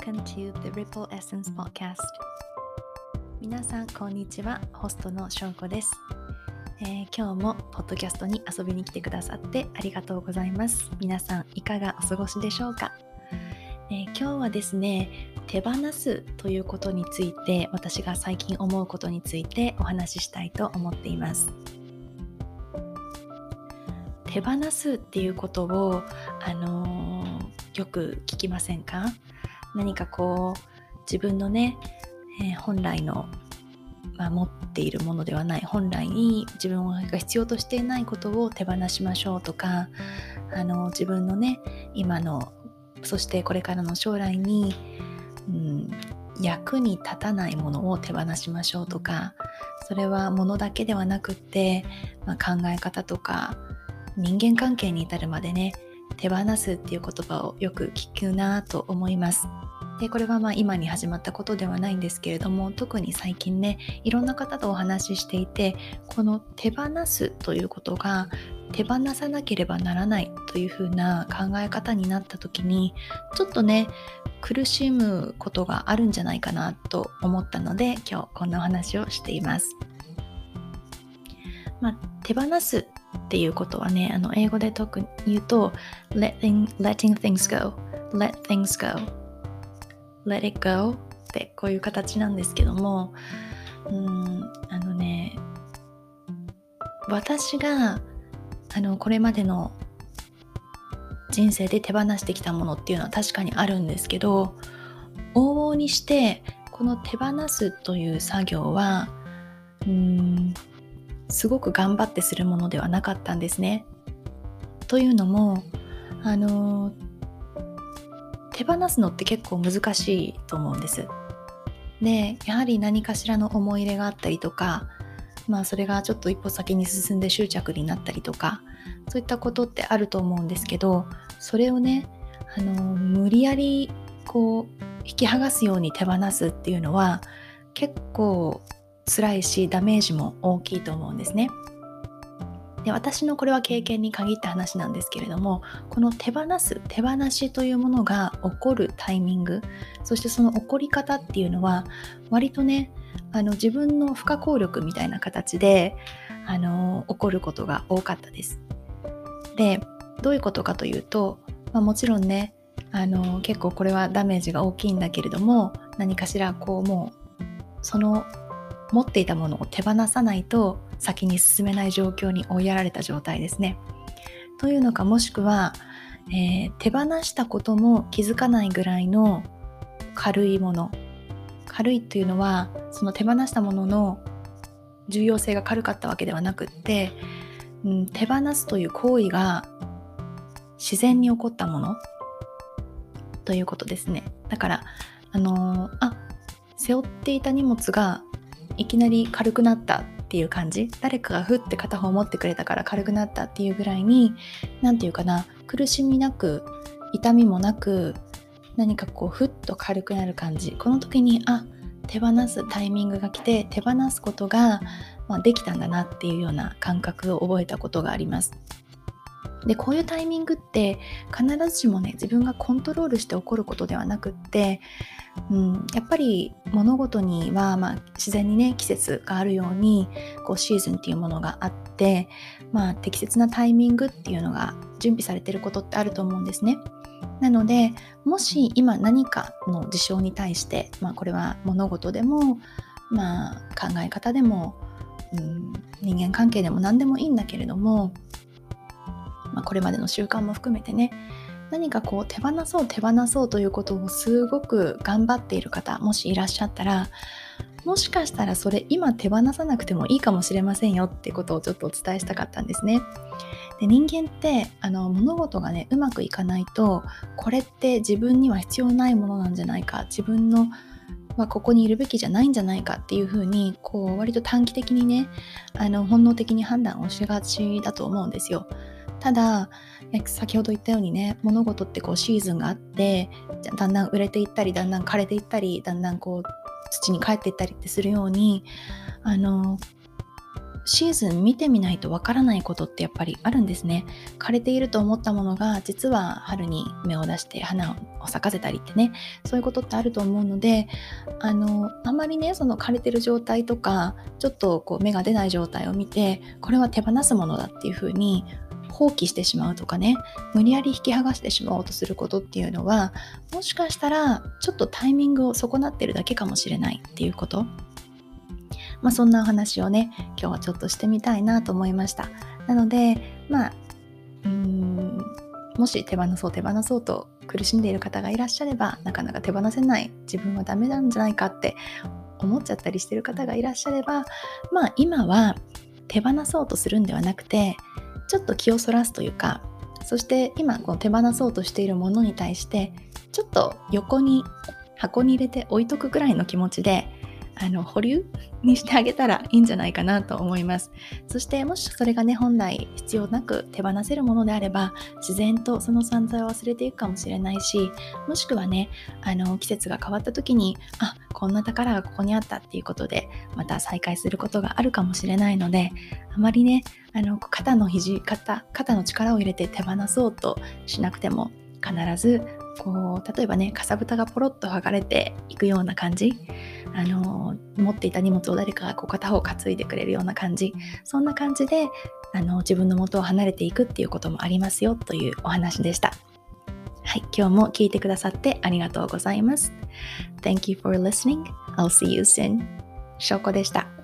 Welcome to the Ripple Essence Podcast. 皆さんこんにちは。ホストのしょうこです、えー、今日もポッドキャストに遊びに来てくださってありがとうございます。皆さんいかがお過ごしでしょうか、えー、今日はですね手放すということについて私が最近思うことについてお話ししたいと思っています。手放すっていうことを、あのー、よく聞きませんか？何かこう自分のね、えー、本来の、まあ、持っているものではない本来に自分が必要としていないことを手放しましょうとかあの自分のね今のそしてこれからの将来に、うん、役に立たないものを手放しましょうとかそれはものだけではなくって、まあ、考え方とか人間関係に至るまでね手放すっていう言葉をよく聞くなと思います。でこれはま今に始まったことではないんですけれども特に最近ねいろんな方とお話ししていてこの手放すということが手放さなければならないというふうな考え方になった時にちょっとね苦しむことがあるんじゃないかなと思ったので今日こんなお話をしています。まあ、手放すっていうことはね、あの英語で特に言うと、letting, letting things go, let things go, let it go ってこういう形なんですけども、うん、あのね、私があのこれまでの人生で手放してきたものっていうのは確かにあるんですけど往々にしてこの手放すという作業はうんすごく頑張ってするものではなかったんですね。というのもあの手放すのって結構難しいと思うんです。でやはり何かしらの思い入れがあったりとかまあそれがちょっと一歩先に進んで執着になったりとかそういったことってあると思うんですけどそれをねあの無理やりこう引き剥がすように手放すっていうのは結構辛いしダメージも大きいと思うんですね。で私のこれは経験に限った話なんですけれどもこの手放す手放しというものが起こるタイミングそしてその起こり方っていうのは割とねあの自分の不可抗力みたいな形であの起こることが多かったです。でどういうことかというと、まあ、もちろんねあの結構これはダメージが大きいんだけれども何かしらこうもうその持っていたものを手放さないと先に進めない状況に追いやられた状態ですね。というのかもしくは、えー、手放したことも気づかないぐらいの軽いもの軽いというのはその手放したものの重要性が軽かったわけではなくって、うん、手放すという行為が自然に起こったものということですねだからあのー、あ背負っていた荷物がいきなり軽くなったっていう感じ？誰かがふって片方持ってくれたから軽くなったっていうぐらいに何て言うかな？苦しみなく痛みもなく何かこうふっと軽くなる感じ。この時にあ手放すタイミングが来て手放すことが、まあ、できたんだなっていうような感覚を覚えたことがあります。でこういうタイミングって必ずしもね自分がコントロールして起こることではなくって、うん、やっぱり物事には、まあ、自然にね季節があるようにこうシーズンっていうものがあって、まあ、適切なタイミングっていうのが準備されてることってあると思うんですね。なのでもし今何かの事象に対して、まあ、これは物事でも、まあ、考え方でも、うん、人間関係でも何でもいいんだけれどもまあ、これまでの習慣も含めてね何かこう手放そう手放そうということをすごく頑張っている方もしいらっしゃったらもしかしたらそれ今手放さなくてもいいかもしれませんよってことをちょっとお伝えしたかったんですね。で人間ってあの物事がねうまくいかないとこれって自分には必要ないものなんじゃないか自分のまあ、ここにいるべきじゃないんじゃないかっていうふうにこう割と短期的にねあの本能的に判断をしがちだと思うんですよ。ただ先ほど言ったようにね物事ってこうシーズンがあってだんだん売れていったりだんだん枯れていったりだんだんこう土に帰っていったりってするようにあのシーズン見てみないとわからないことってやっぱりあるんですね。枯れていると思ったものが実は春に芽を出して花を咲かせたりってねそういうことってあると思うのであのあまりねその枯れてる状態とかちょっとこう芽が出ない状態を見てこれは手放すものだっていうふうに放棄してしまうとかね無理やり引き剥がしてしまおうとすることっていうのはもしかしたらちょっとタイミングを損なってるだけかもしれないっていうこと。まあ、そんなお話をね今日はちょっとしてみたいなと思いました。なのでまあうーんもし手放そう手放そうと苦しんでいる方がいらっしゃればなかなか手放せない自分はダメなんじゃないかって思っちゃったりしてる方がいらっしゃればまあ今は手放そうとするんではなくてちょっと気をそらすというかそして今こう手放そうとしているものに対してちょっと横に箱に入れて置いとくぐらいの気持ちであの保留にしてあげたらいいんじゃないかなと思います。そしてもしそれがね本来必要なく手放せるものであれば自然とその存在を忘れていくかもしれないしもしくはねあの季節が変わった時にあこんな宝がここにあったっていうことでまた再会することがあるかもしれないのであまりねあの肩の肘肩肩の力を入れて手放そうとしなくても必ずこう例えばねかさぶたがポロッと剥がれていくような感じあの持っていた荷物を誰かがこう片方担いでくれるような感じそんな感じであの自分の元を離れていくっていうこともありますよというお話でした。はい、今日も聞いてくださってありがとうございます。Thank you for listening. I'll see you soon. 翔子でした。